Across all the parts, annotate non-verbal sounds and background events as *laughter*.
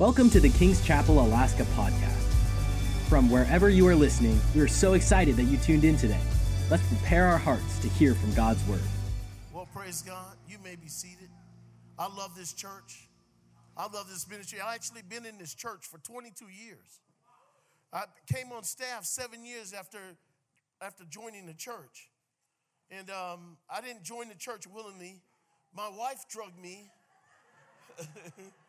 Welcome to the King's Chapel Alaska podcast. From wherever you are listening, we are so excited that you tuned in today. Let's prepare our hearts to hear from God's word. Well, praise God. You may be seated. I love this church. I love this ministry. I've actually been in this church for 22 years. I came on staff seven years after, after joining the church. And um, I didn't join the church willingly. My wife drugged me *laughs*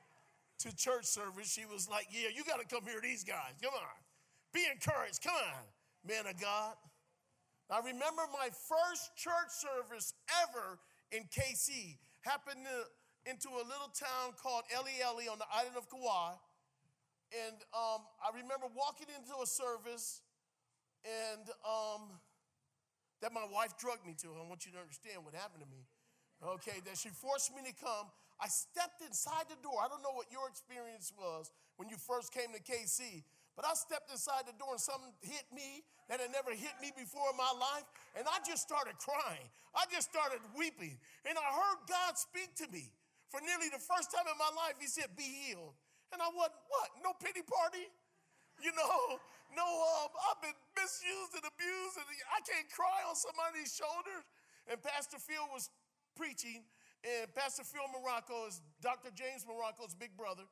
to church service. She was like, Yeah, you got to come hear these guys. Come on. Be encouraged. Come on, man of God. I remember my first church service ever in KC happened to, into a little town called Eleele on the island of Kauai. And um, I remember walking into a service and um, that my wife drugged me to. I want you to understand what happened to me. Okay, that she forced me to come. I stepped inside the door. I don't know what your experience was when you first came to KC, but I stepped inside the door and something hit me that had never hit me before in my life. And I just started crying. I just started weeping. And I heard God speak to me. For nearly the first time in my life, He said, Be healed. And I wasn't, what? No pity party? You know, no, um, I've been misused and abused, and I can't cry on somebody's shoulders. And Pastor Phil was preaching, and Pastor Phil Marocco is Dr. James Marocco's big brother.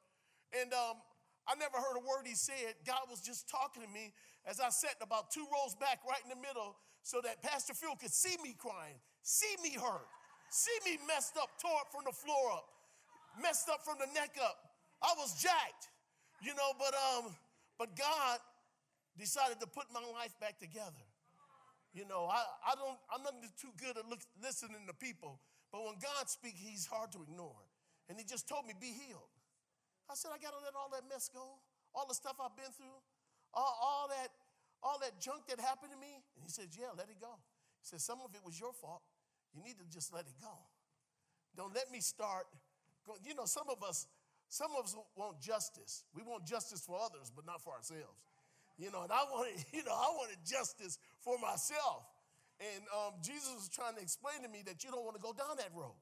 And um, I never heard a word he said. God was just talking to me as I sat about two rows back, right in the middle, so that Pastor Phil could see me crying, see me hurt, see me messed up, tore up from the floor up, messed up from the neck up. I was jacked, you know, but um, but God decided to put my life back together. You know, I, I don't, I'm not too good at look, listening to people, but when God speaks, he's hard to ignore. And he just told me, be healed. I said, I got to let all that mess go, all the stuff I've been through, all, all, that, all that junk that happened to me. And he said, yeah, let it go. He said, some of it was your fault. You need to just let it go. Don't let me start. Go, you know, some of us, some of us want justice. We want justice for others, but not for ourselves. You know, and I wanted, *laughs* you know, I wanted justice for myself. And um, Jesus was trying to explain to me that you don't want to go down that road.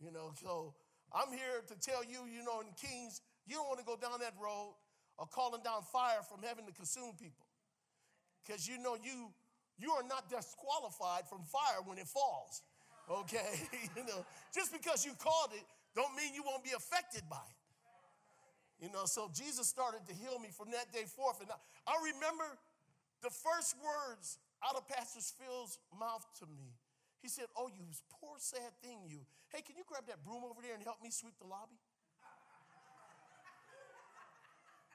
You know, so I'm here to tell you, you know, in Kings, you don't want to go down that road of calling down fire from heaven to consume people. Because you know you you are not disqualified from fire when it falls. Okay? *laughs* you know, just because you called it, don't mean you won't be affected by it. You know, so Jesus started to heal me from that day forth. And I, I remember the first words out of Pastor Phil's mouth to me. He said, Oh, you poor, sad thing, you. Hey, can you grab that broom over there and help me sweep the lobby?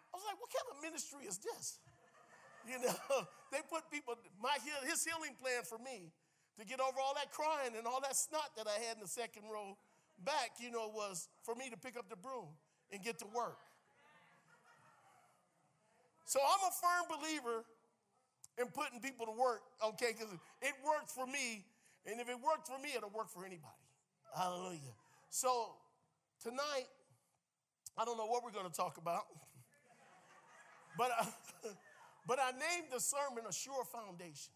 I was like, What kind of ministry is this? You know, *laughs* they put people, my his healing plan for me to get over all that crying and all that snot that I had in the second row back, you know, was for me to pick up the broom and get to work. So I'm a firm believer in putting people to work, okay, because it worked for me, and if it worked for me, it'll work for anybody. Hallelujah. So tonight, I don't know what we're going to talk about, *laughs* but I, *laughs* but I named the sermon a sure foundation.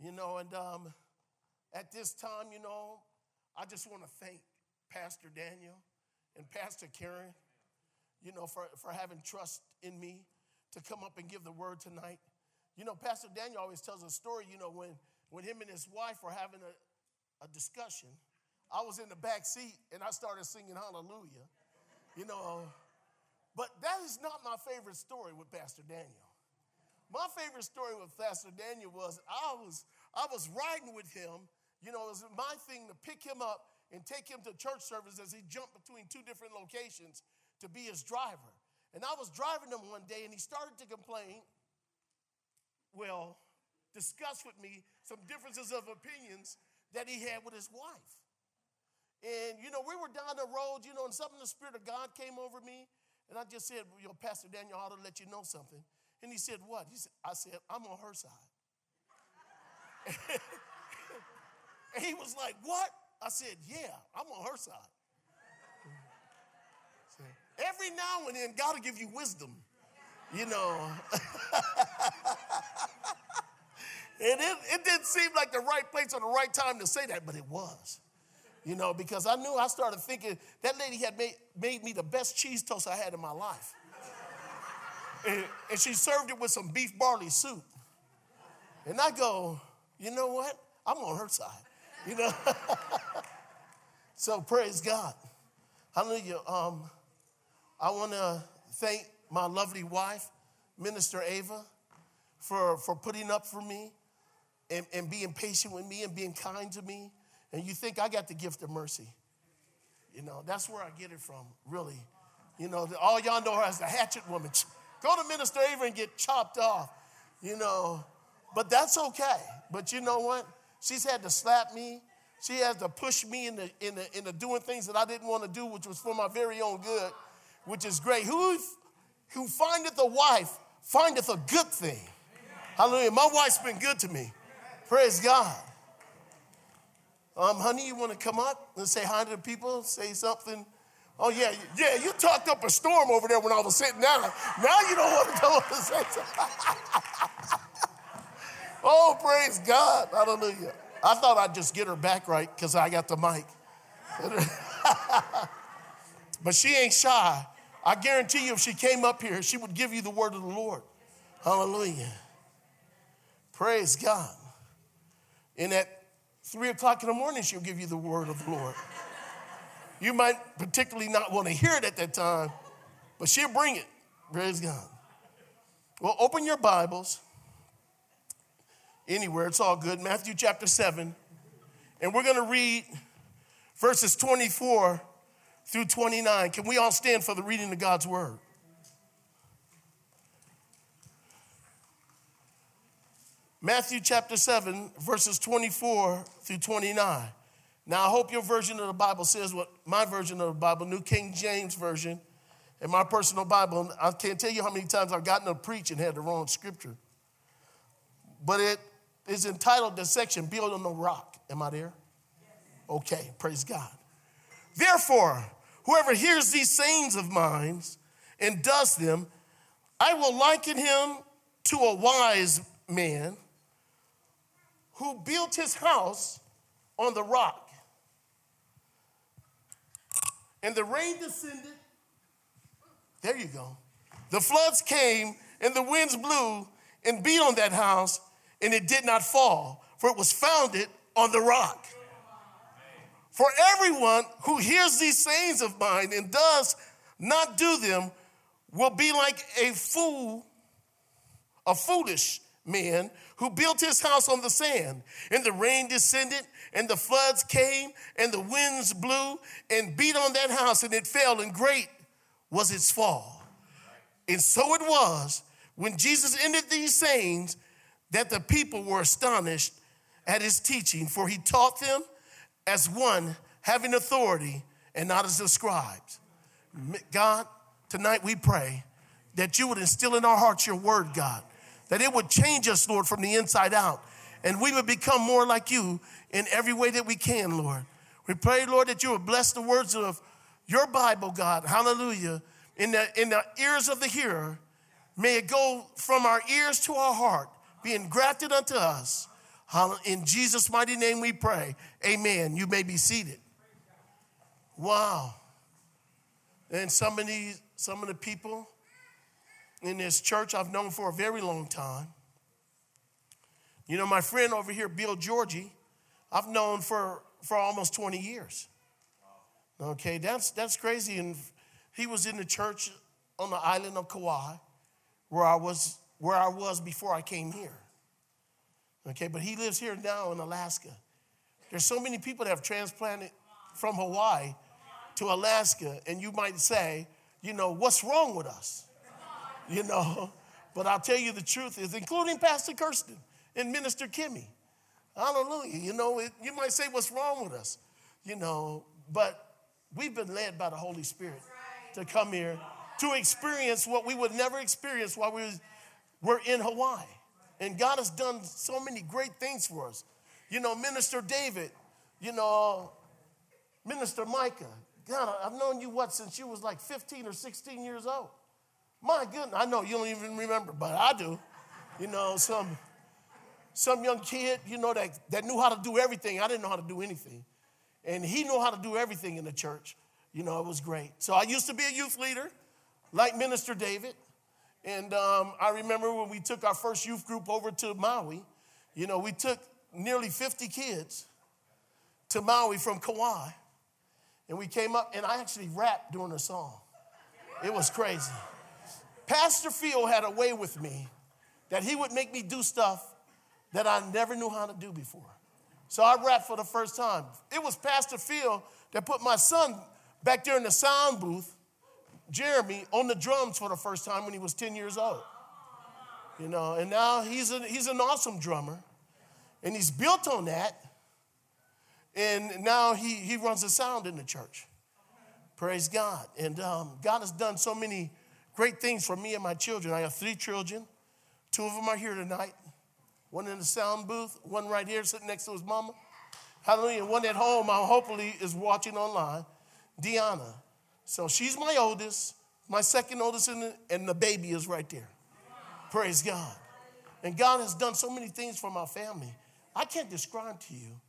You know, and um, at this time, you know, I just want to thank Pastor Daniel and Pastor Karen you know, for, for having trust in me to come up and give the word tonight. You know, Pastor Daniel always tells a story, you know, when, when him and his wife were having a, a discussion, I was in the back seat and I started singing hallelujah, you know. But that is not my favorite story with Pastor Daniel. My favorite story with Pastor Daniel was I was I was riding with him. You know, it was my thing to pick him up and take him to church service as he jumped between two different locations to be his driver. And I was driving him one day and he started to complain, well, discuss with me some differences of opinions that he had with his wife. And, you know, we were down the road, you know, and something, the Spirit of God came over me. And I just said, you know, Pastor Daniel, I ought to let you know something. And he said, what? He said, I said, I'm on her side. *laughs* and he was like, what? I said, yeah, I'm on her side. Every now and then, God will give you wisdom, you know. *laughs* and it, it didn't seem like the right place or the right time to say that, but it was. You know, because I knew I started thinking that lady had made, made me the best cheese toast I had in my life. and, and she served it with some beef barley soup. And I go, you know what? I'm on her side. You know? *laughs* so praise God. Hallelujah. Um, I want to thank my lovely wife, Minister Ava, for, for putting up for me and, and being patient with me and being kind to me. And you think I got the gift of mercy. You know, that's where I get it from, really. You know, all y'all know her as the hatchet woman. Go to Minister Ava and get chopped off, you know. But that's okay. But you know what? She's had to slap me. She has to push me into, into, into doing things that I didn't want to do, which was for my very own good, which is great. Who, who findeth a wife findeth a good thing. Hallelujah. My wife's been good to me. Praise God. Um, honey, you want to come up and say hi to the people? Say something. Oh yeah, yeah. You talked up a storm over there when I was sitting down. Now you don't want to come up and say something. *laughs* oh, praise God. Hallelujah. I thought I'd just get her back right because I got the mic. *laughs* but she ain't shy. I guarantee you, if she came up here, she would give you the word of the Lord. Hallelujah. Praise God. And at three o'clock in the morning, she'll give you the word of the Lord. You might particularly not want to hear it at that time, but she'll bring it. Praise God. Well, open your Bibles anywhere, it's all good. Matthew chapter 7. And we're going to read verses 24 through 29. Can we all stand for the reading of God's word? Matthew chapter 7, verses 24 through 29. Now, I hope your version of the Bible says what my version of the Bible, New King James Version, and my personal Bible. I can't tell you how many times I've gotten to preach and had the wrong scripture. But it is entitled, the section, Build on the Rock. Am I there? Okay, praise God. Therefore, whoever hears these sayings of mine and does them, I will liken him to a wise man who built his house on the rock. And the rain descended. There you go. The floods came and the winds blew and beat on that house, and it did not fall, for it was founded on the rock. For everyone who hears these sayings of mine and does not do them will be like a fool, a foolish man who built his house on the sand. And the rain descended, and the floods came, and the winds blew and beat on that house, and it fell, and great was its fall. And so it was when Jesus ended these sayings that the people were astonished at his teaching, for he taught them as one having authority and not as the scribes. God, tonight we pray that you would instill in our hearts your word, God that it would change us, Lord, from the inside out. And we would become more like you in every way that we can, Lord. We pray, Lord, that you would bless the words of your Bible, God. Hallelujah. In the, in the ears of the hearer, may it go from our ears to our heart, being grafted unto us. In Jesus' mighty name we pray. Amen. You may be seated. Wow. And some of these, some of the people in this church I've known for a very long time. You know, my friend over here, Bill Georgie, I've known for, for almost 20 years. Okay, that's, that's crazy. And he was in the church on the island of Kauai where I was, where I was before I came here. Okay, but he lives here now in Alaska. There's so many people that have transplanted from Hawaii to Alaska, and you might say, you know, what's wrong with us? You know. But I'll tell you the truth is, including Pastor Kirsten and Minister Kimmy. Hallelujah. You know, it, you might say, what's wrong with us? You know, but we've been led by the Holy Spirit to come here to experience what we would never experience while we were in Hawaii. And God has done so many great things for us. You know, Minister David, you know, Minister Micah. God, I've known you what since you was like 15 or 16 years old. My goodness, I know you don't even remember, but I do. You know, some some young kid, you know, that, that knew how to do everything. I didn't know how to do anything. And he knew how to do everything in the church. You know, it was great. So I used to be a youth leader, like Minister David. And um, I remember when we took our first youth group over to Maui, you know, we took nearly 50 kids to Maui from Kauai. And we came up, and I actually rapped during the song. It was crazy. Pastor Phil had a way with me that he would make me do stuff that I never knew how to do before. So I rapped for the first time. It was Pastor Phil that put my son back there in the sound booth, Jeremy, on the drums for the first time when he was 10 years old. You know, and now he's, a, he's an awesome drummer. And he's built on that. And now he, he runs the sound in the church. Praise God. And um, God has done so many great things for me and my children. I have three children. Two of them are here tonight. One in the sound booth, one right here sitting next to his mama. Hallelujah. One at home, I hopefully is watching online. Deanna. So she's my oldest, my second oldest, the, and the baby is right there. Praise God. And God has done so many things for my family. I can't describe to you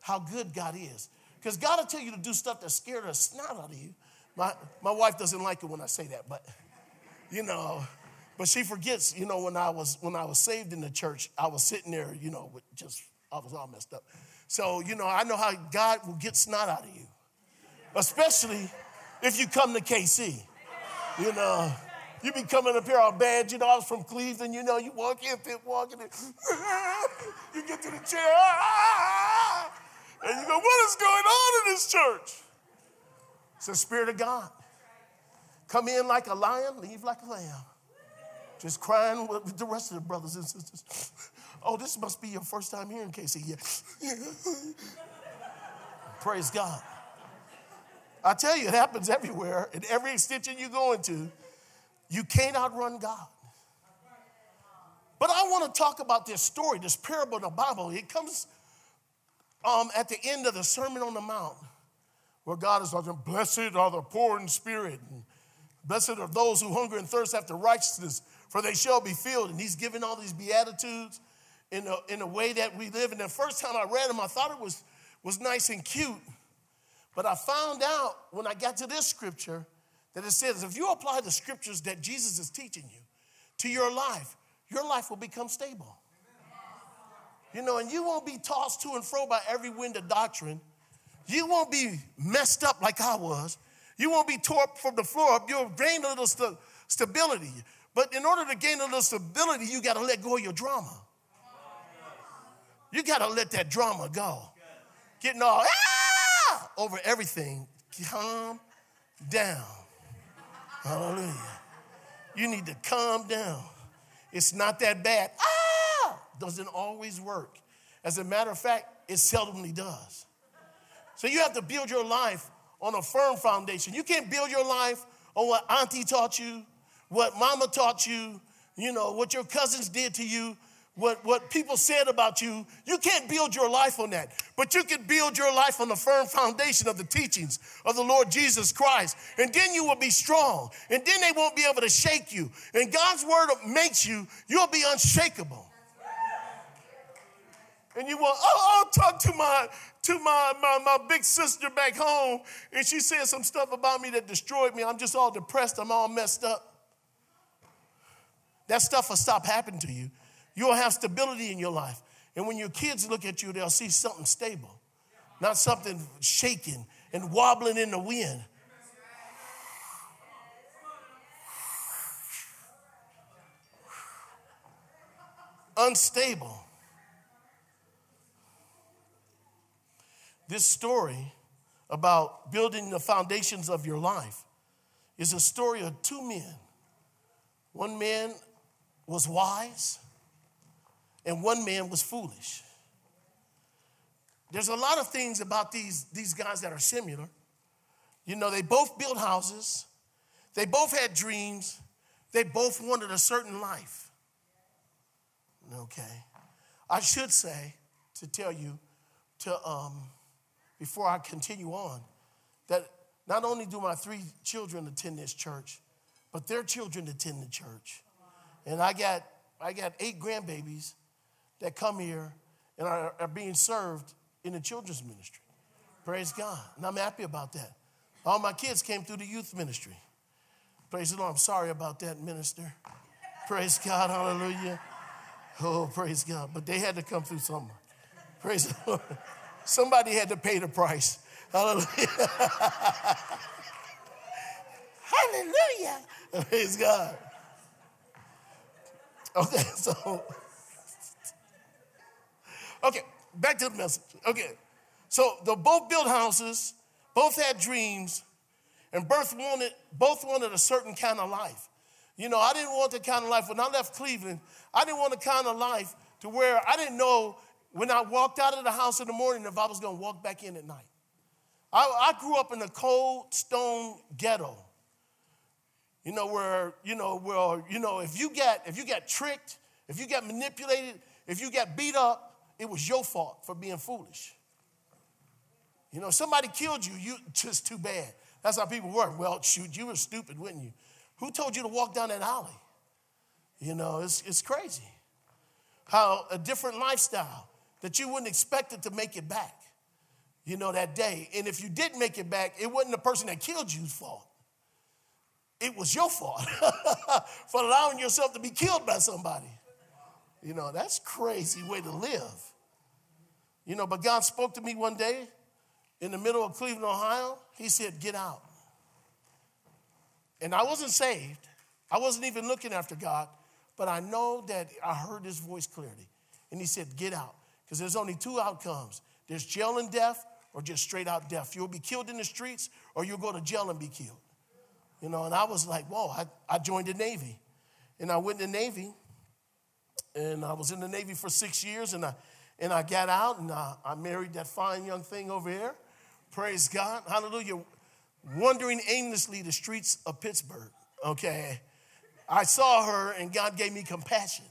how good God is. Because God will tell you to do stuff that scared the snot out of you. My, my wife doesn't like it when I say that, but you know, but she forgets, you know, when I was when I was saved in the church, I was sitting there, you know, with just I was all messed up. So, you know, I know how God will get snot out of you. Especially if you come to KC. You know, you be coming up here all bad. You know, I was from Cleveland. You know, you walk in, fit walking in. *laughs* you get to the chair. *laughs* And you go, what is going on in this church? It's the Spirit of God. Come in like a lion, leave like a lamb. Just crying with the rest of the brothers and sisters. Oh, this must be your first time here in KC. Yeah. *laughs* Praise God. I tell you, it happens everywhere. In every extension you go into, you can't outrun God. But I want to talk about this story, this parable in the Bible. It comes um, at the end of the Sermon on the Mount, where God is like, Blessed are the poor in spirit, and blessed are those who hunger and thirst after righteousness, for they shall be filled. And He's giving all these beatitudes in a, in a way that we live. And the first time I read them, I thought it was, was nice and cute. But I found out when I got to this scripture that it says if you apply the scriptures that Jesus is teaching you to your life, your life will become stable. You know, and you won't be tossed to and fro by every wind of doctrine. You won't be messed up like I was. You won't be tore up from the floor up. You'll gain a little st- stability. But in order to gain a little stability, you got to let go of your drama. You got to let that drama go. Getting all ah! over everything. Calm down. Hallelujah. You need to calm down. It's not that bad. Ah! doesn't always work. As a matter of fact, it seldomly does. So you have to build your life on a firm foundation. You can't build your life on what auntie taught you, what mama taught you, you know, what your cousins did to you, what, what people said about you. You can't build your life on that. But you can build your life on the firm foundation of the teachings of the Lord Jesus Christ. And then you will be strong. And then they won't be able to shake you. And God's word makes you, you'll be unshakable and you want, oh, I'll talk to my to my, my, my big sister back home, and she said some stuff about me that destroyed me. I'm just all depressed, I'm all messed up. That stuff will stop happening to you. You'll have stability in your life. And when your kids look at you, they'll see something stable, not something shaking and wobbling in the wind. Unstable. This story about building the foundations of your life is a story of two men. One man was wise, and one man was foolish. There's a lot of things about these, these guys that are similar. You know, they both built houses, they both had dreams, they both wanted a certain life. Okay. I should say, to tell you, to um, before I continue on that not only do my three children attend this church, but their children attend the church. And I got, I got eight grandbabies that come here and are, are being served in the children's ministry. Praise God. And I'm happy about that. All my kids came through the youth ministry. Praise the Lord. I'm sorry about that, minister. Praise God. Hallelujah. Oh, praise God. But they had to come through something. Praise the Lord. Somebody had to pay the price. Hallelujah. Hallelujah. *laughs* Praise God. Okay, *laughs* so, okay, back to the message. Okay, so they both built houses, both had dreams, and both wanted, both wanted a certain kind of life. You know, I didn't want the kind of life, when I left Cleveland, I didn't want the kind of life to where I didn't know when I walked out of the house in the morning if I was going to walk back in at night. I, I grew up in a cold stone ghetto. You know, where, you know, where, you know, if you get if you get tricked, if you get manipulated, if you get beat up, it was your fault for being foolish. You know, somebody killed you, you *laughs* just too bad. That's how people work. Well, shoot, you were stupid, wouldn't you? Who told you to walk down that alley? You know, it's, it's crazy. How a different lifestyle that you wouldn't expect it to make it back, you know, that day. And if you didn't make it back, it wasn't the person that killed you's fault. It was your fault *laughs* for allowing yourself to be killed by somebody. You know, that's crazy way to live. You know, but God spoke to me one day in the middle of Cleveland, Ohio. He said, Get out. And I wasn't saved. I wasn't even looking after God, but I know that I heard his voice clearly. And he said, Get out. Because there's only two outcomes there's jail and death, or just straight out death. You'll be killed in the streets, or you'll go to jail and be killed. You know, and I was like, Whoa, I, I joined the Navy. And I went in the Navy, and I was in the Navy for six years, and I, and I got out, and I, I married that fine young thing over here. Praise God. Hallelujah wandering aimlessly the streets of Pittsburgh, okay, I saw her and God gave me compassion.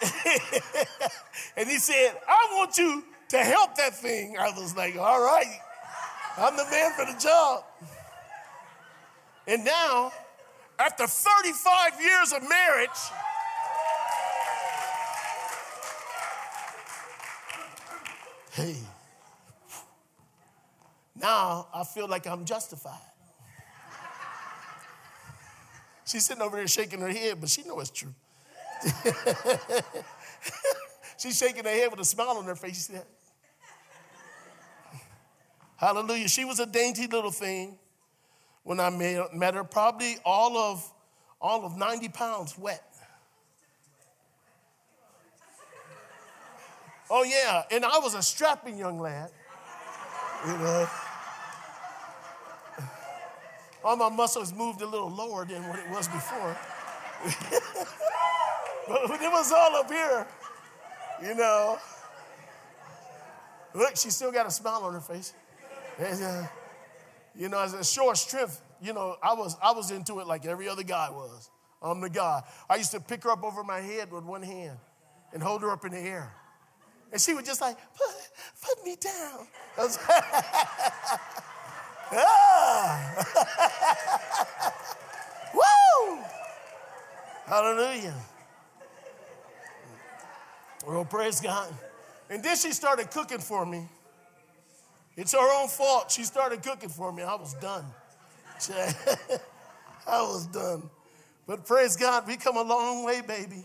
*laughs* and he said, I want you to help that thing. I was like, all right, I'm the man for the job. And now, after 35 years of marriage, hey, now I feel like I'm justified. She's sitting over there shaking her head, but she knows it's true. *laughs* She's shaking her head with a smile on her face. She said, Hallelujah. She was a dainty little thing when I met her, probably all of, all of 90 pounds wet. Oh, yeah, and I was a strapping young lad. You know all my muscles moved a little lower than what it was before. *laughs* but it was all up here, you know. Look, she still got a smile on her face. And, uh, you know, as a short strength, you know, I was I was into it like every other guy was. I'm the guy. I used to pick her up over my head with one hand and hold her up in the air. And she would just like, put, put me down. *laughs* Ah. *laughs* Woo! Hallelujah. Well, praise God. And then she started cooking for me. It's her own fault. She started cooking for me. I was done. *laughs* I was done. But praise God, we come a long way, baby,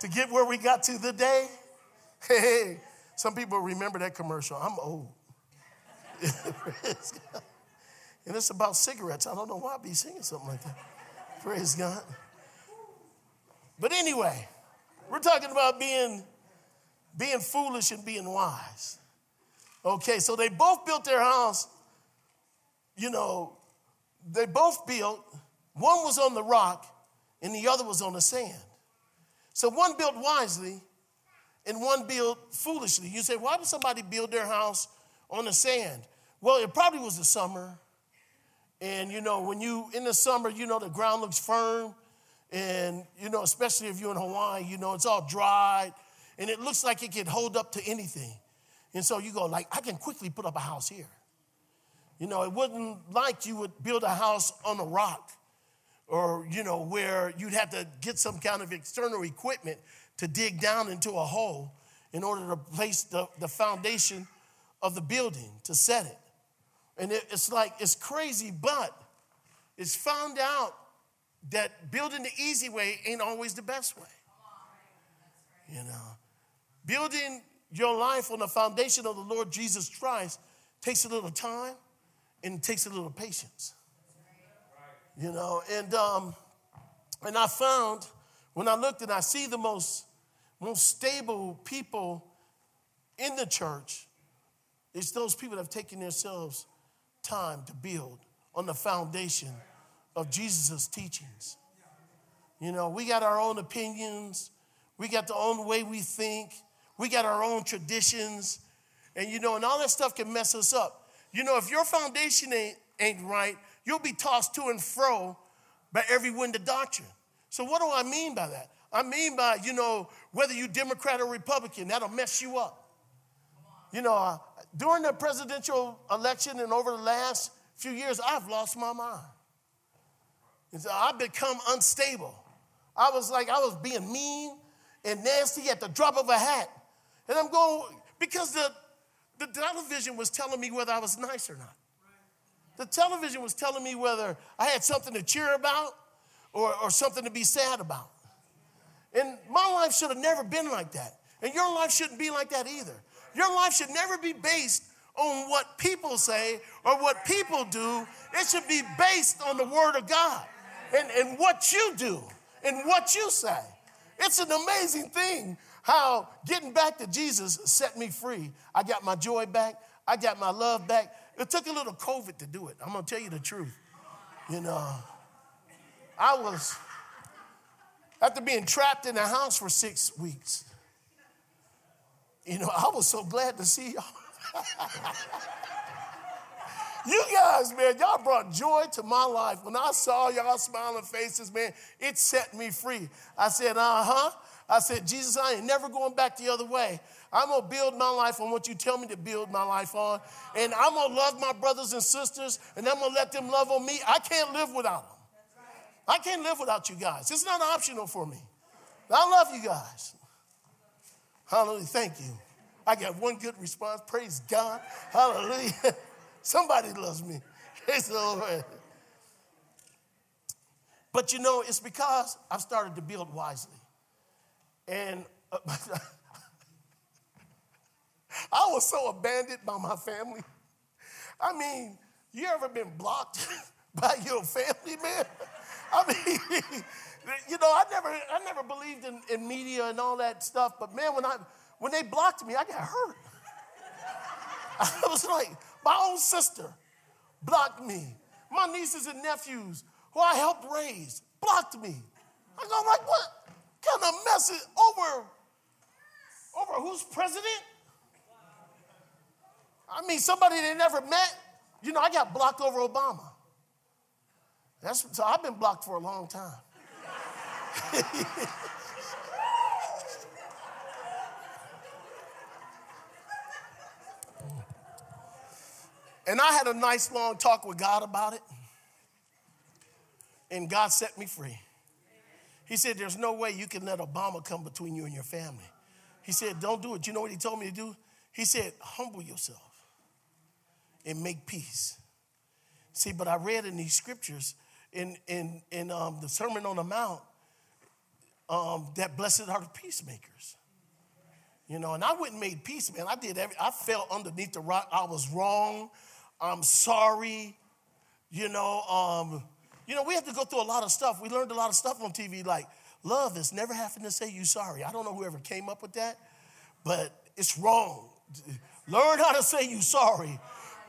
to get where we got to today. *laughs* Hey, some people remember that commercial. I'm old. *laughs* And it's about cigarettes. I don't know why I'd be singing something like that. Praise God. But anyway, we're talking about being, being foolish and being wise. Okay, so they both built their house, you know, they both built, one was on the rock and the other was on the sand. So one built wisely and one built foolishly. You say, why would somebody build their house on the sand? Well, it probably was the summer and you know, when you in the summer, you know, the ground looks firm. And you know, especially if you're in Hawaii, you know, it's all dry and it looks like it can hold up to anything. And so you go, like, I can quickly put up a house here. You know, it wouldn't like you would build a house on a rock or, you know, where you'd have to get some kind of external equipment to dig down into a hole in order to place the, the foundation of the building to set it. And it, it's like, it's crazy, but it's found out that building the easy way ain't always the best way. You know, building your life on the foundation of the Lord Jesus Christ takes a little time and takes a little patience. You know, and um, and I found when I looked and I see the most most stable people in the church, it's those people that have taken themselves time to build on the foundation of Jesus' teachings. You know, we got our own opinions, we got the own way we think, we got our own traditions, and you know, and all that stuff can mess us up. You know, if your foundation ain't, ain't right, you'll be tossed to and fro by every wind of doctrine. So, what do I mean by that? I mean by, you know, whether you Democrat or Republican, that'll mess you up. You know, uh, during the presidential election and over the last few years, I've lost my mind. So I've become unstable. I was like, I was being mean and nasty at the drop of a hat. And I'm going, because the, the television was telling me whether I was nice or not. The television was telling me whether I had something to cheer about or, or something to be sad about. And my life should have never been like that. And your life shouldn't be like that either. Your life should never be based on what people say or what people do. It should be based on the Word of God and, and what you do and what you say. It's an amazing thing how getting back to Jesus set me free. I got my joy back, I got my love back. It took a little COVID to do it. I'm gonna tell you the truth. You know, I was, after being trapped in a house for six weeks, you know, I was so glad to see y'all. *laughs* you guys, man, y'all brought joy to my life. When I saw y'all smiling faces, man, it set me free. I said, uh huh. I said, Jesus, I ain't never going back the other way. I'm gonna build my life on what you tell me to build my life on. And I'm gonna love my brothers and sisters, and I'm gonna let them love on me. I can't live without them. I can't live without you guys. It's not optional for me. I love you guys. Hallelujah. Thank you. I got one good response. Praise God. Hallelujah. *laughs* Somebody loves me. *laughs* Praise the Lord. But you know, it's because I've started to build wisely. And uh, *laughs* I was so abandoned by my family. I mean, you ever been blocked *laughs* by your family, man? I mean, *laughs* you know, I never, I never believed in, in media and all that stuff, but man, when I when they blocked me, I got hurt. I was like, my own sister blocked me. My nieces and nephews, who I helped raise, blocked me. I go like, what kind of message over, over who's president? I mean, somebody they never met. You know, I got blocked over Obama. That's, so I've been blocked for a long time. *laughs* And I had a nice long talk with God about it. And God set me free. He said, There's no way you can let Obama come between you and your family. He said, Don't do it. You know what he told me to do? He said, Humble yourself and make peace. See, but I read in these scriptures in, in, in um, the Sermon on the Mount um, that blessed are the peacemakers. You know, and I went and made peace, man. I did every, I fell underneath the rock. I was wrong. I'm sorry. You know, um, you know, we have to go through a lot of stuff. We learned a lot of stuff on TV, like love is never having to say you sorry. I don't know whoever came up with that, but it's wrong. Learn how to say you sorry.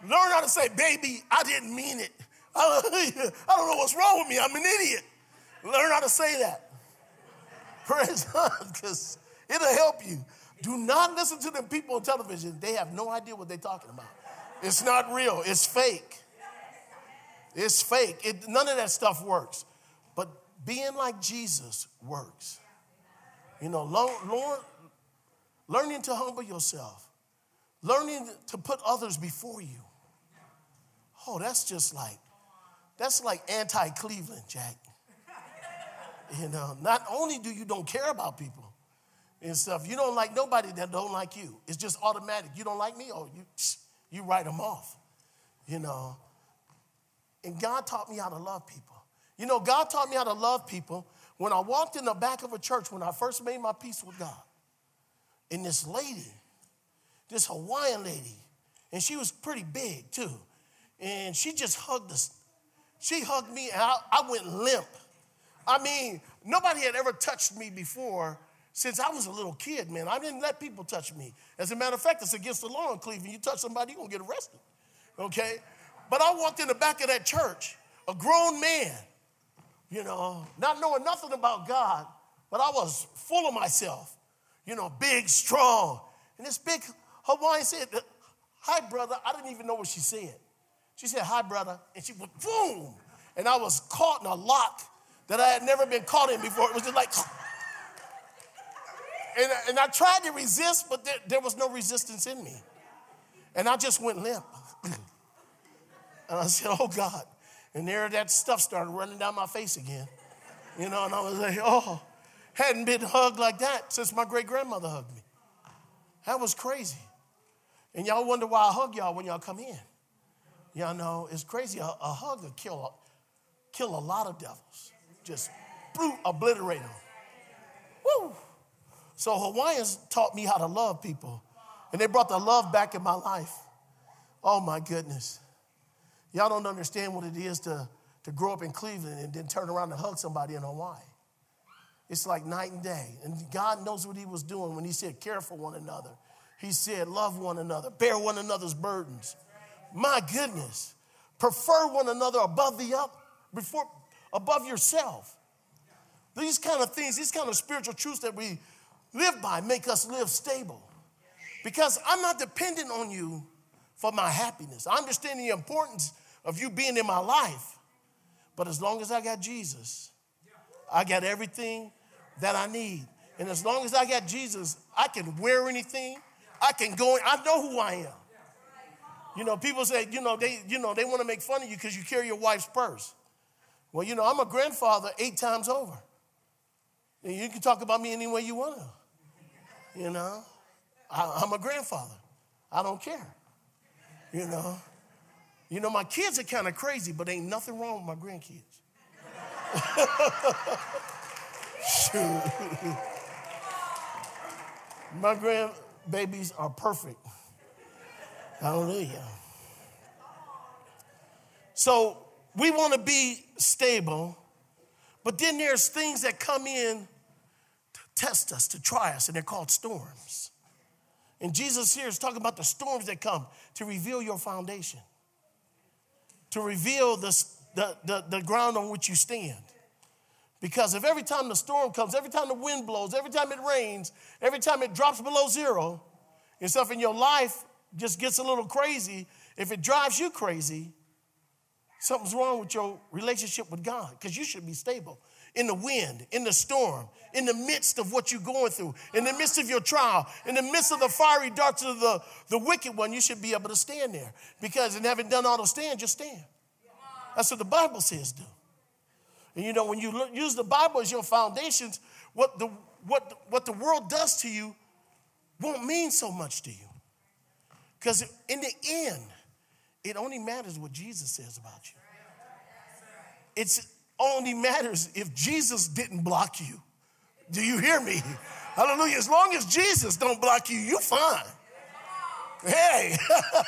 Learn how to say, baby, I didn't mean it. *laughs* I don't know what's wrong with me. I'm an idiot. Learn how to say that. *laughs* Praise God, because it'll help you. Do not listen to them people on television. They have no idea what they're talking about. It's not real, it's fake. It's fake. It, none of that stuff works. But being like Jesus works. You know, learn, learning to humble yourself, learning to put others before you. Oh, that's just like, that's like anti Cleveland, Jack. You know, not only do you don't care about people and stuff, you don't like nobody that don't like you. It's just automatic. You don't like me, oh, you. you write them off, you know. And God taught me how to love people. You know, God taught me how to love people when I walked in the back of a church when I first made my peace with God. And this lady, this Hawaiian lady, and she was pretty big too. And she just hugged us. She hugged me, and I, I went limp. I mean, nobody had ever touched me before since I was a little kid, man. I didn't let people touch me. As a matter of fact, it's against the law in Cleveland. You touch somebody, you're gonna get arrested. Okay? But I walked in the back of that church, a grown man, you know, not knowing nothing about God, but I was full of myself, you know, big, strong. And this big Hawaiian said, Hi, brother. I didn't even know what she said. She said, Hi, brother. And she went, boom. And I was caught in a lock that I had never been caught in before. It was just like, *laughs* and, and I tried to resist, but there, there was no resistance in me. And I just went limp. *clears throat* and I said, Oh, God. And there that stuff started running down my face again. You know, and I was like, Oh, hadn't been hugged like that since my great grandmother hugged me. That was crazy. And y'all wonder why I hug y'all when y'all come in. Y'all know it's crazy. A, a hug will kill, kill a lot of devils. Just obliterate them. Woo! So Hawaiians taught me how to love people. And they brought the love back in my life. Oh my goodness. Y'all don't understand what it is to, to grow up in Cleveland and then turn around and hug somebody in Hawaii. It's like night and day. And God knows what He was doing when He said, care for one another. He said, love one another, bear one another's burdens. My goodness. Prefer one another above the up, before above yourself. These kind of things, these kind of spiritual truths that we live by make us live stable. Because I'm not dependent on you for my happiness. I understand the importance of you being in my life. But as long as I got Jesus, I got everything that I need. And as long as I got Jesus, I can wear anything. I can go, I know who I am. You know, people say, you know, they, you know, they want to make fun of you because you carry your wife's purse. Well, you know, I'm a grandfather eight times over. And you can talk about me any way you want to. You know, I, I'm a grandfather. I don't care. You know, you know, my kids are kind of crazy, but ain't nothing wrong with my grandkids. *laughs* my grandbabies are perfect. Hallelujah. So we want to be stable, but then there's things that come in to test us, to try us, and they're called storms. And Jesus here is talking about the storms that come to reveal your foundation, to reveal the, the, the, the ground on which you stand. Because if every time the storm comes, every time the wind blows, every time it rains, every time it drops below zero, and stuff in your life just gets a little crazy, if it drives you crazy, something's wrong with your relationship with God because you should be stable in the wind, in the storm, in the midst of what you're going through, in the midst of your trial, in the midst of the fiery darts of the, the wicked one, you should be able to stand there. Because in having done all to stand, just stand. That's what the Bible says do. And you know, when you look, use the Bible as your foundations, what the, what, what the world does to you won't mean so much to you. Because in the end, it only matters what Jesus says about you. It's only matters if Jesus didn't block you. Do you hear me? Hallelujah. As long as Jesus don't block you, you fine. Hey,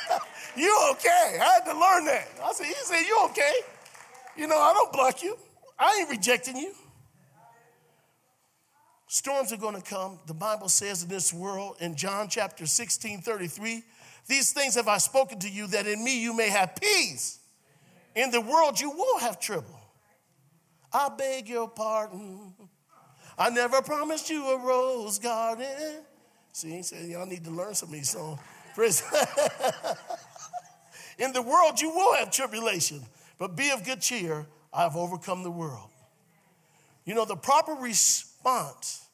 *laughs* you okay. I had to learn that. I said, he said, you okay. You know, I don't block you. I ain't rejecting you. Storms are going to come. The Bible says in this world, in John chapter 16, 33, these things have I spoken to you that in me you may have peace. In the world you will have trouble. I beg your pardon. I never promised you a rose garden. See, he said, y'all need to learn some of these songs. *laughs* in the world you will have tribulation, but be of good cheer. I have overcome the world. You know, the proper response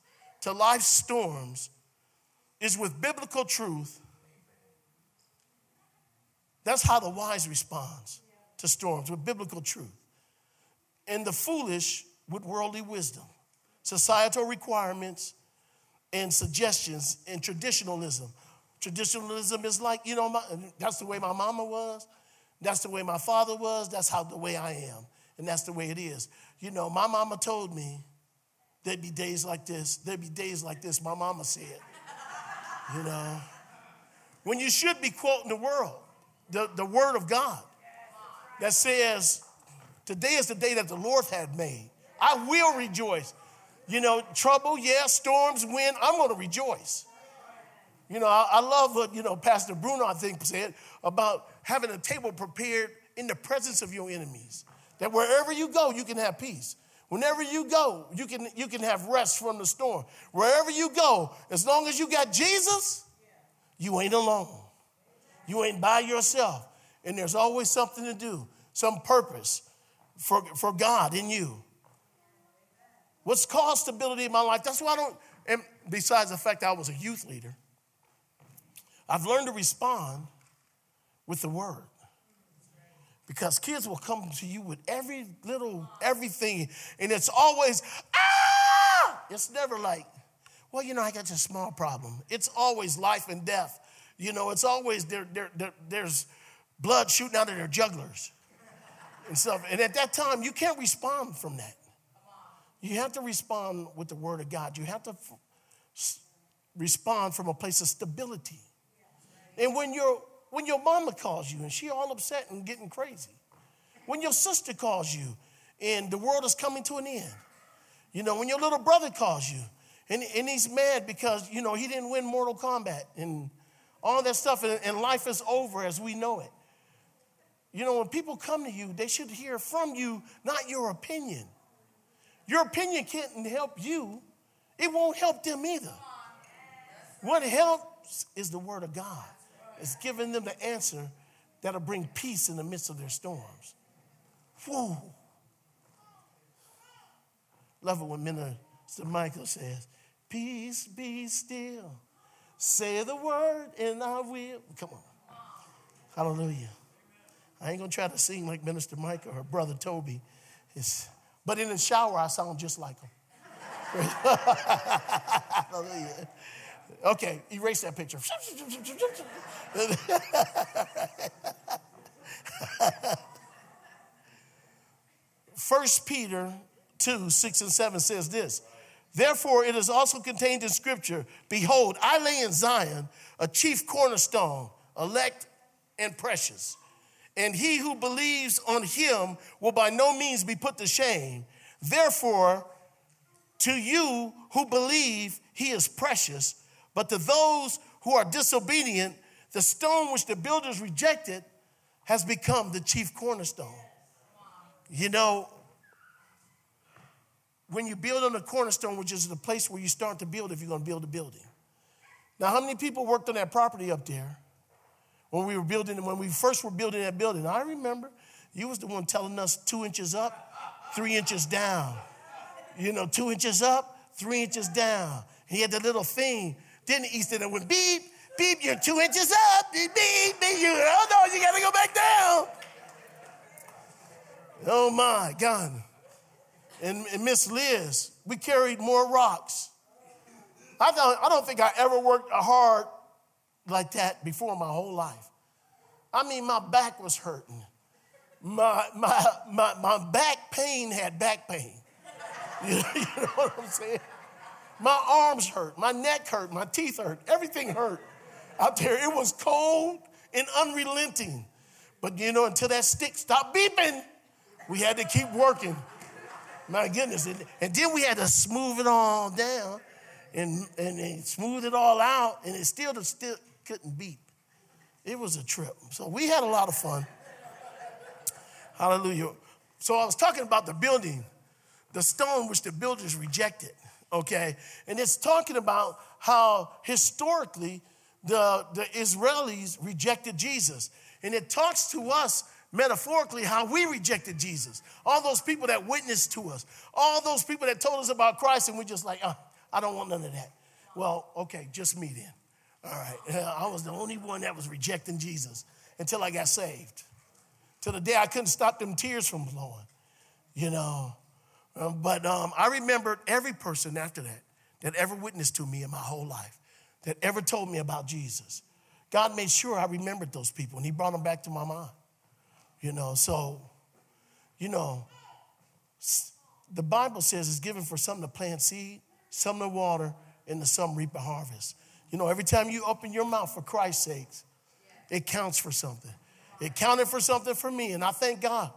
to life's storms is with biblical truth that's how the wise responds to storms with biblical truth. And the foolish with worldly wisdom, societal requirements and suggestions and traditionalism. Traditionalism is like, you know, my, that's the way my mama was. That's the way my father was. That's how the way I am. And that's the way it is. You know, my mama told me there'd be days like this. There'd be days like this. My mama said, you know, when you should be quoting the world, the, the word of God that says, Today is the day that the Lord had made. I will rejoice. You know, trouble, yeah, storms, wind, I'm going to rejoice. You know, I, I, love what, you know, Pastor Bruno, I think, said about having a table prepared in the presence of your enemies. That wherever you go, you can have peace. Whenever you go, you can, you can have rest from the storm. Wherever you go, as long as you got Jesus, you ain't alone. You ain't by yourself. And there's always something to do, some purpose for, for God in you. What's caused stability in my life? That's why I don't, and besides the fact I was a youth leader, I've learned to respond with the word. Because kids will come to you with every little everything, and it's always, ah! It's never like, well, you know, I got a small problem. It's always life and death. You know, it's always there, there, there, there's blood shooting out of their jugglers and stuff. And at that time, you can't respond from that. You have to respond with the word of God. You have to f- respond from a place of stability. And when your when your mama calls you and she all upset and getting crazy, when your sister calls you and the world is coming to an end, you know, when your little brother calls you and, and he's mad because, you know, he didn't win Mortal Kombat and all that stuff and, and life is over as we know it. You know, when people come to you, they should hear from you, not your opinion. Your opinion can't help you, it won't help them either. What helps is the Word of God. It's giving them the answer that'll bring peace in the midst of their storms. Whoa. Love it when Minister Michael says, Peace be still. Say the word and I will. Come on. Hallelujah. I ain't gonna try to sing like Minister Mike or her brother Toby. It's, but in the shower, I sound just like him. *laughs* Okay, erase that picture. *laughs* First Peter 2, 6 and 7 says this. Therefore, it is also contained in Scripture Behold, I lay in Zion a chief cornerstone, elect and precious and he who believes on him will by no means be put to shame. Therefore, to you who believe, he is precious, but to those who are disobedient, the stone which the builders rejected has become the chief cornerstone. You know, when you build on a cornerstone, which is the place where you start to build if you're going to build a building. Now, how many people worked on that property up there? When we were building, when we first were building that building. I remember you was the one telling us two inches up, three inches down. You know, two inches up, three inches down. He had the little thing. Then he said it went beep, beep, you're two inches up, beep, beep, beep, you, oh no, you gotta go back down. Oh my God. And, and Miss Liz, we carried more rocks. I don't, I don't think I ever worked hard like that before my whole life. I mean, my back was hurting. My, my, my, my back pain had back pain. *laughs* You know, what I'm saying? My arms hurt, my neck hurt, my teeth hurt, everything hurt out there. It was cold and unrelenting. But you know, until that stick stopped beeping, we had to keep working. My goodness. And, and then we had to smooth it all down and, and, and smooth it all out, and it still, still couldn't beat. It was a trip. So we had a lot of fun. Hallelujah. So I was talking about the building, the stone which the builders rejected, okay? And it's talking about how historically the, the Israelis rejected Jesus. And it talks to us metaphorically how we rejected Jesus. All those people that witnessed to us, all those people that told us about Christ, and we're just like, oh, I don't want none of that. Well, okay, just me then. All right. *laughs* I was the only one that was rejecting Jesus until I got saved. Till the day I couldn't stop them tears from flowing, you know. Um, but um, I remembered every person after that that ever witnessed to me in my whole life, that ever told me about Jesus. God made sure I remembered those people and He brought them back to my mind. You know, so, you know, the Bible says it's given for some to plant seed, some to water, and the some reap a harvest. You know, every time you open your mouth for Christ's sakes, it counts for something. It counted for something for me, and I thank God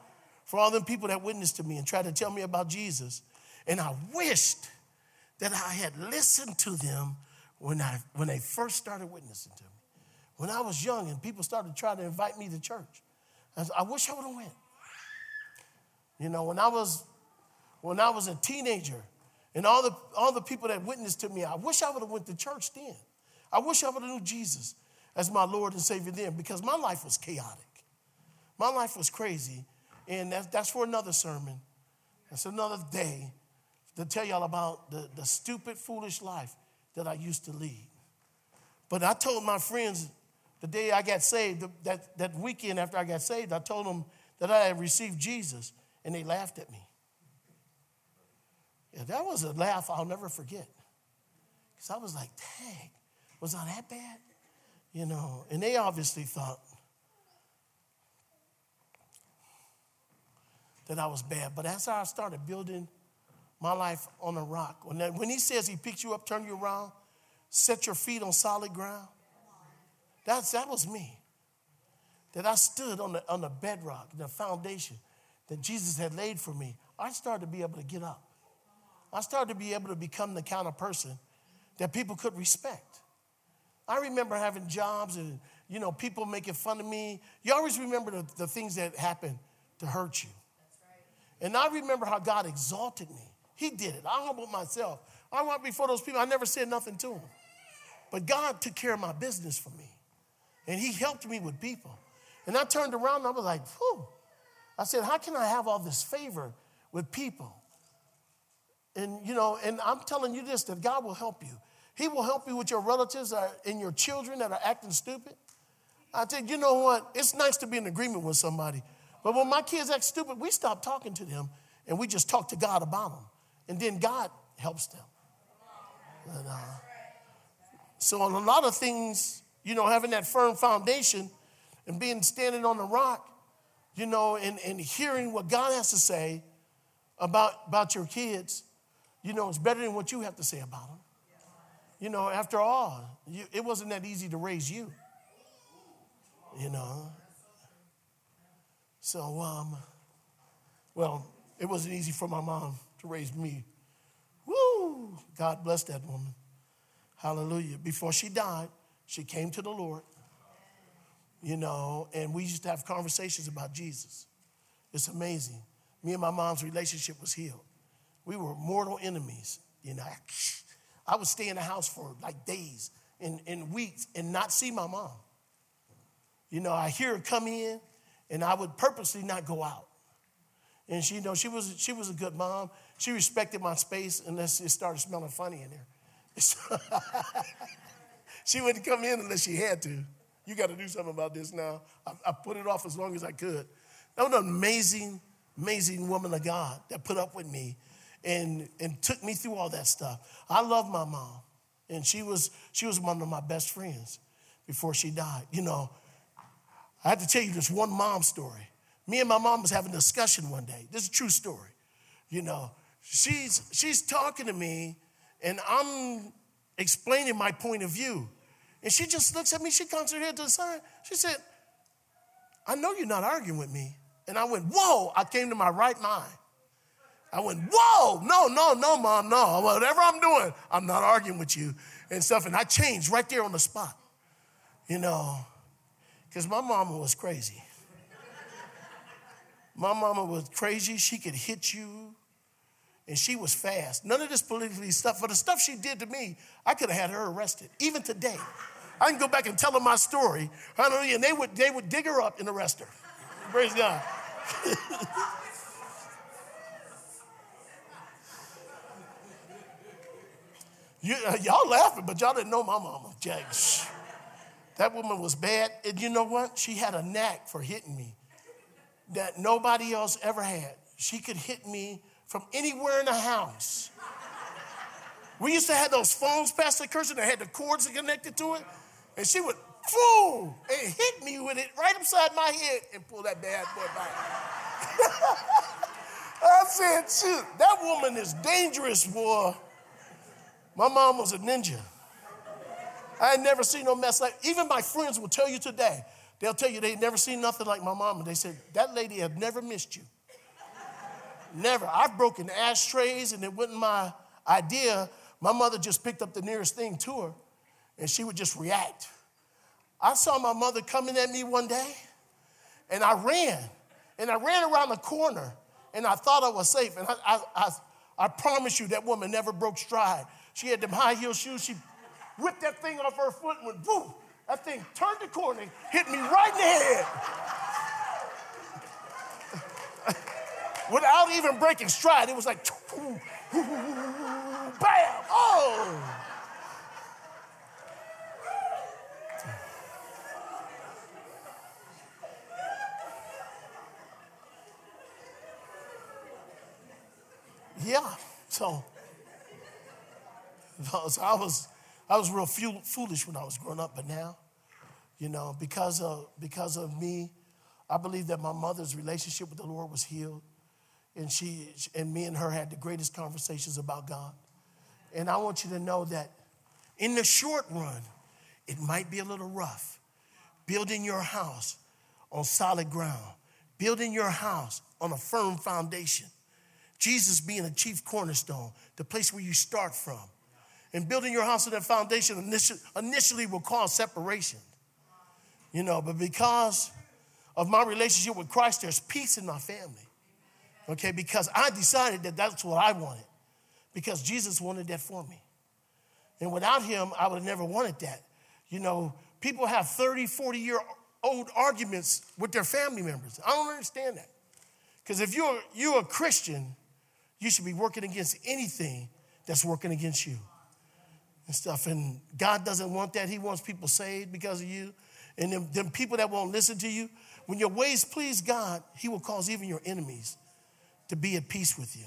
for all them people that witnessed to me and tried to tell me about Jesus. And I wished that I had listened to them when, I, when they first started witnessing to me. When I was young and people started trying to invite me to church, I, I wish I would have went. You know, when I was when I was a teenager, and all the all the people that witnessed to me, I wish I would have went to church then. I wish I would have knew Jesus as my Lord and Savior then, because my life was chaotic. My life was crazy, and that's, that's for another sermon. That's another day to tell y'all about the, the stupid, foolish life that I used to lead. But I told my friends the day I got saved, that, that weekend after I got saved, I told them that I had received Jesus, and they laughed at me. Yeah, that was a laugh I'll never forget. Because I was like, dang, was I that bad? You know, and they obviously thought that I was bad. But that's how I started building my life on a rock, when, he says he picks you up, turn you around, set your feet on solid ground, that's, that was me. That I stood on the, on the bedrock, the foundation that Jesus had laid for me. I started to be able to get up. I started to be able to become the kind of person that people could respect. I remember having jobs and, you know, people making fun of me. You always remember the, the things that happened to hurt you. And I remember how God exalted me. He did it. I humbled myself. I went before those people. I never said nothing to them. But God took care of my business for me and he helped me with people. And I turned around and I was like, whew. I said, how can I have all this favor with people? And you know, and I'm telling you this that God will help you. He will help you with your relatives and your children that are acting stupid. I think, you know what? It's nice to be in agreement with somebody. But when my kids act stupid, we stop talking to them and we just talk to God about them. And then God helps them. And, uh, so, on a lot of things, you know, having that firm foundation and being standing on the rock, you know, and, and hearing what God has to say about, about your kids, you know, it's better than what you have to say about them. You know, after all, you, it wasn't that easy to raise you, you know. So, um, well, it wasn't easy for my mom to raise me. Woo! God bless that woman. Hallelujah. Before she died, she came to the Lord, you know, and we used to have conversations about Jesus. It's amazing. Me and my mom's relationship was healed. We were mortal enemies, you know. I would stay in the house for like days and, and weeks and not see my mom. You know, I hear her come in and I would purposely not go out. And she, you know, she was, she was a good mom. She respected my space unless it started smelling funny in there. *laughs* She wouldn't come in unless she had to. You got to do something about this now. I, I put it off as long as I could. That was an amazing, amazing woman of God that put up with me and, and took me through all that stuff. I love my mom, and she was, she was one of my best friends before she died. You know, I have to tell you this one mom story. Me and my mom was having a discussion one day. This is a true story. You know, she's she's talking to me, and I'm explaining my point of view. And she just looks at me, she comes her head to the side. She said, I know you're not arguing with me. And I went, Whoa, I came to my right mind. I went, Whoa, no, no, no, mom, no. Whatever I'm doing, I'm not arguing with you and stuff. And I changed right there on the spot, you know, because my mama was crazy. my mama was crazy. She could hit you, and she was fast. None of this politically stuff, but the stuff she did to me, I could have had her arrested, even today. I can go back and tell her my story. Hallelujah. And they would, they would dig her up and arrest her. Praise God. *laughs* you, uh, y'all laughing, but y'all didn't know my mama, Jack. That woman was bad. And you know what? She had a knack for hitting me that nobody else ever had. She could hit me from anywhere in the house. We used to have those phones, Pastor Kirsten, that had the cords connected to it. And she would boom, and hit me with it right upside my head and pull that bad boy back. *laughs* I said, shoot, that woman is dangerous, boy. My mom was a ninja. I had never seen no mess like, even my friends will tell you today, they'll tell you they never seen nothing like my mom. They said, that lady have never missed you. Never. I've broken ashtrays and it wasn't my idea. My mother just picked up the nearest thing to her and she would just react. I saw my mother coming at me one day and I ran. And I ran around the corner and I thought I was safe. And I, I, I, I promise you, that woman never broke stride. She had them high heel shoes. She whipped that thing off her foot and went, boom. That thing turned the corner, and hit me right in the head. *laughs* Without even breaking stride, it was like, *laughs* bam, oh. Yeah, so, *laughs* so I was I was real foolish when I was growing up, but now, you know, because of because of me, I believe that my mother's relationship with the Lord was healed, and she and me and her had the greatest conversations about God. And I want you to know that in the short run, it might be a little rough. Building your house on solid ground, building your house on a firm foundation. Jesus being a chief cornerstone, the place where you start from. And building your house on that foundation initially will cause separation. You know, but because of my relationship with Christ, there's peace in my family. Okay, because I decided that that's what I wanted. Because Jesus wanted that for me. And without him, I would have never wanted that. You know, people have 30, 40 year old arguments with their family members. I don't understand that. Because if you're, you're a Christian, you should be working against anything that's working against you and stuff. And God doesn't want that. He wants people saved because of you. And them, people that won't listen to you, when your ways please God, He will cause even your enemies to be at peace with you.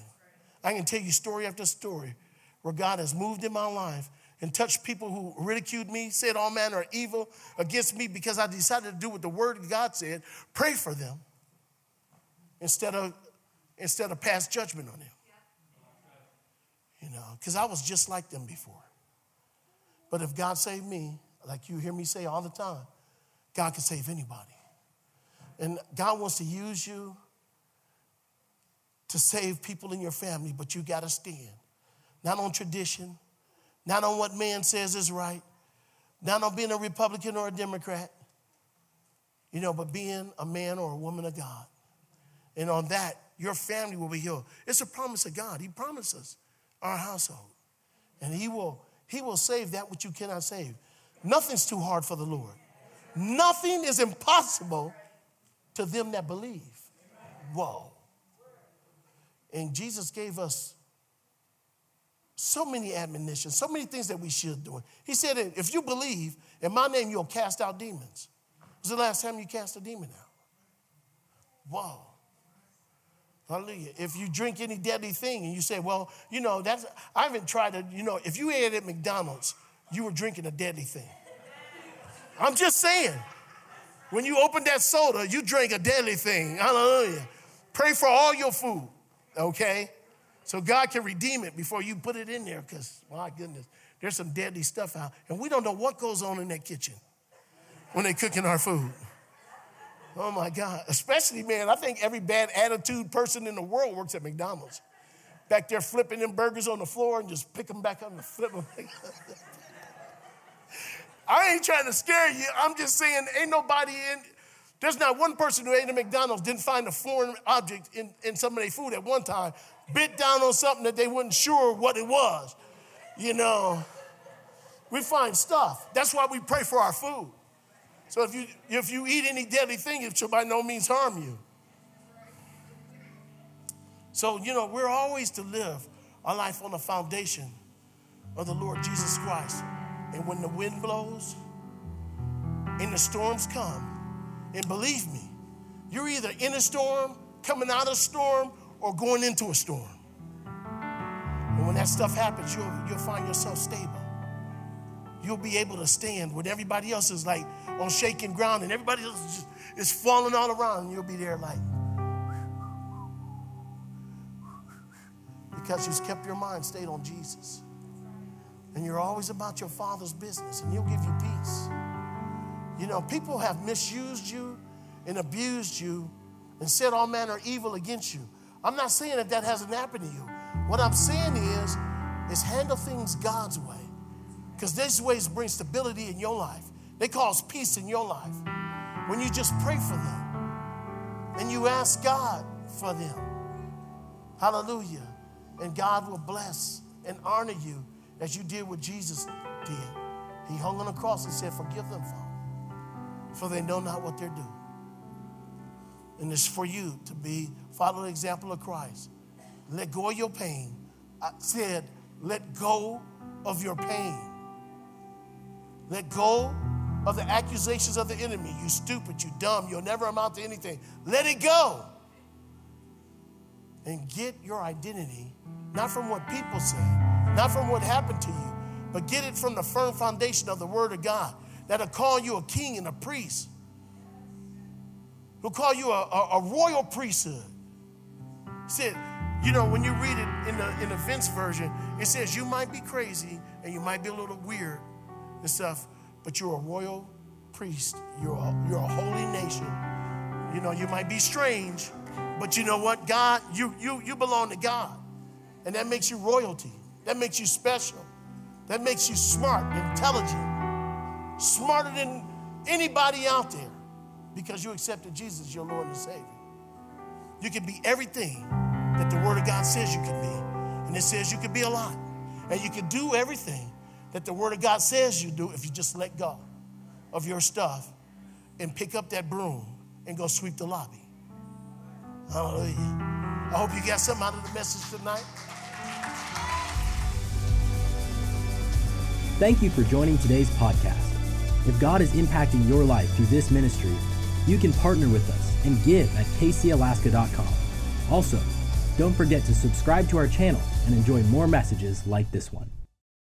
I can tell you story after story where God has moved in my life and touched people who ridiculed me, said all manner of evil against me because I decided to do what the Word of God said pray for them instead of, instead of pass judgment on them. You know, because I was just like them before. But if God saved me, like you hear me say all the time, God can save anybody. And God wants to use you to save people in your family, but you got to stand. Not on tradition, not on what man says is right, not on being a Republican or a Democrat, you know, but being a man or a woman of God. And on that, your family will be healed. It's a promise of God. He promises our household. And He will he will save that which you cannot save. Nothing's too hard for the Lord. Nothing is impossible to them that believe. Whoa. And Jesus gave us so many admonitions, so many things that we should do. He said, if you believe in my name, you'll cast out demons. Was the last time you cast a demon out? Whoa. Hallelujah. If you drink any deadly thing and you say, well, you know, that's, I haven't tried to, you know, if you ate at McDonald's, you were drinking a deadly thing. I'm just saying, when you open that soda, you drink a deadly thing. Hallelujah. Pray for all your food, okay? So God can redeem it before you put it in there because, my goodness, there's some deadly stuff out. And we don't know what goes on in that kitchen when they're cooking our food. Oh my God. Especially, man, I think every bad attitude person in the world works at McDonald's. Back there flipping them burgers on the floor and just pick them back up and flip them. *laughs* I ain't trying to scare you. I'm just saying, ain't nobody in, there's not one person who ate at McDonald's didn't find a foreign object in, in some of their food at one time, bit down on something that they weren't sure what it was. You know, we find stuff. That's why we pray for our food. So if you, if you eat any deadly thing, it shall by no means harm you. So, you know, we're always to live our life on the foundation of the Lord Jesus Christ. And when the wind blows and the storms come, and believe me, you're either in a storm, coming out of a storm, or going into a storm. And when that stuff happens, you'll, you'll find yourself stable. You'll be able to stand when everybody else is like on shaking ground and everybody else is, just, is falling all around. And you'll be there like, because you've kept your mind stayed on Jesus. And you're always about your Father's business, and He'll give you peace. You know, people have misused you and abused you and said all manner evil against you. I'm not saying that that hasn't happened to you. What I'm saying is, is handle things God's way. Because these ways bring stability in your life. They cause peace in your life. When you just pray for them and you ask God for them. Hallelujah. And God will bless and honor you as you did what Jesus did. He hung on the cross and said, Forgive them, Father, for they know not what they're doing. And it's for you to be, follow the example of Christ. Let go of your pain. I said, let go of your pain. Let go of the accusations of the enemy. You stupid, you dumb, you'll never amount to anything. Let it go. And get your identity, not from what people say, not from what happened to you, but get it from the firm foundation of the Word of God that'll call you a king and a priest. who'll call you a, a, a royal priesthood. Said, you know, when you read it in the, in the Vince version, it says you might be crazy and you might be a little weird and stuff, but you're a royal priest. You're a, you're a holy nation. You know, you might be strange, but you know what? God, you, you, you belong to God. And that makes you royalty. That makes you special. That makes you smart, intelligent, smarter than anybody out there because you accepted Jesus your Lord and Savior. You can be everything that the Word of God says you can be. And it says you can be a lot. And you can do everything that the Word of God says you do if you just let go of your stuff and pick up that broom and go sweep the lobby. Hallelujah. I hope you got something out of the message tonight. Thank you for joining today's podcast. If God is impacting your life through this ministry, you can partner with us and give at kcalaska.com. Also, don't forget to subscribe to our channel and enjoy more messages like this one.